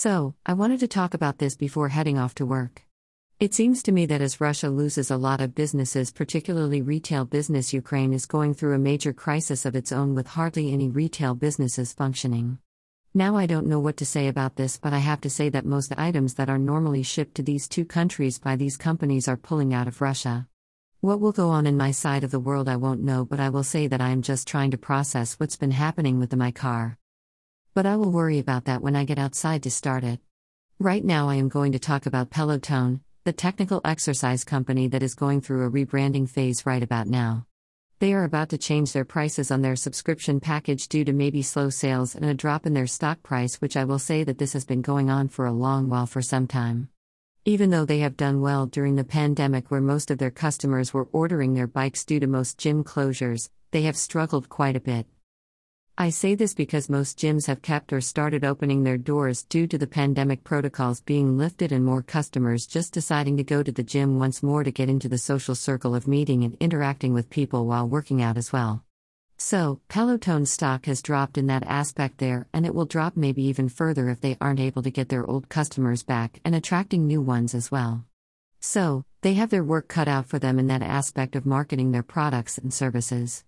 So, I wanted to talk about this before heading off to work. It seems to me that as Russia loses a lot of businesses, particularly retail business, Ukraine is going through a major crisis of its own with hardly any retail businesses functioning. Now, I don't know what to say about this, but I have to say that most items that are normally shipped to these two countries by these companies are pulling out of Russia. What will go on in my side of the world, I won't know, but I will say that I am just trying to process what's been happening with the, my car. But I will worry about that when I get outside to start it. Right now, I am going to talk about Peloton, the technical exercise company that is going through a rebranding phase right about now. They are about to change their prices on their subscription package due to maybe slow sales and a drop in their stock price, which I will say that this has been going on for a long while for some time. Even though they have done well during the pandemic, where most of their customers were ordering their bikes due to most gym closures, they have struggled quite a bit. I say this because most gyms have kept or started opening their doors due to the pandemic protocols being lifted and more customers just deciding to go to the gym once more to get into the social circle of meeting and interacting with people while working out as well. So, Peloton stock has dropped in that aspect there, and it will drop maybe even further if they aren't able to get their old customers back and attracting new ones as well. So, they have their work cut out for them in that aspect of marketing their products and services.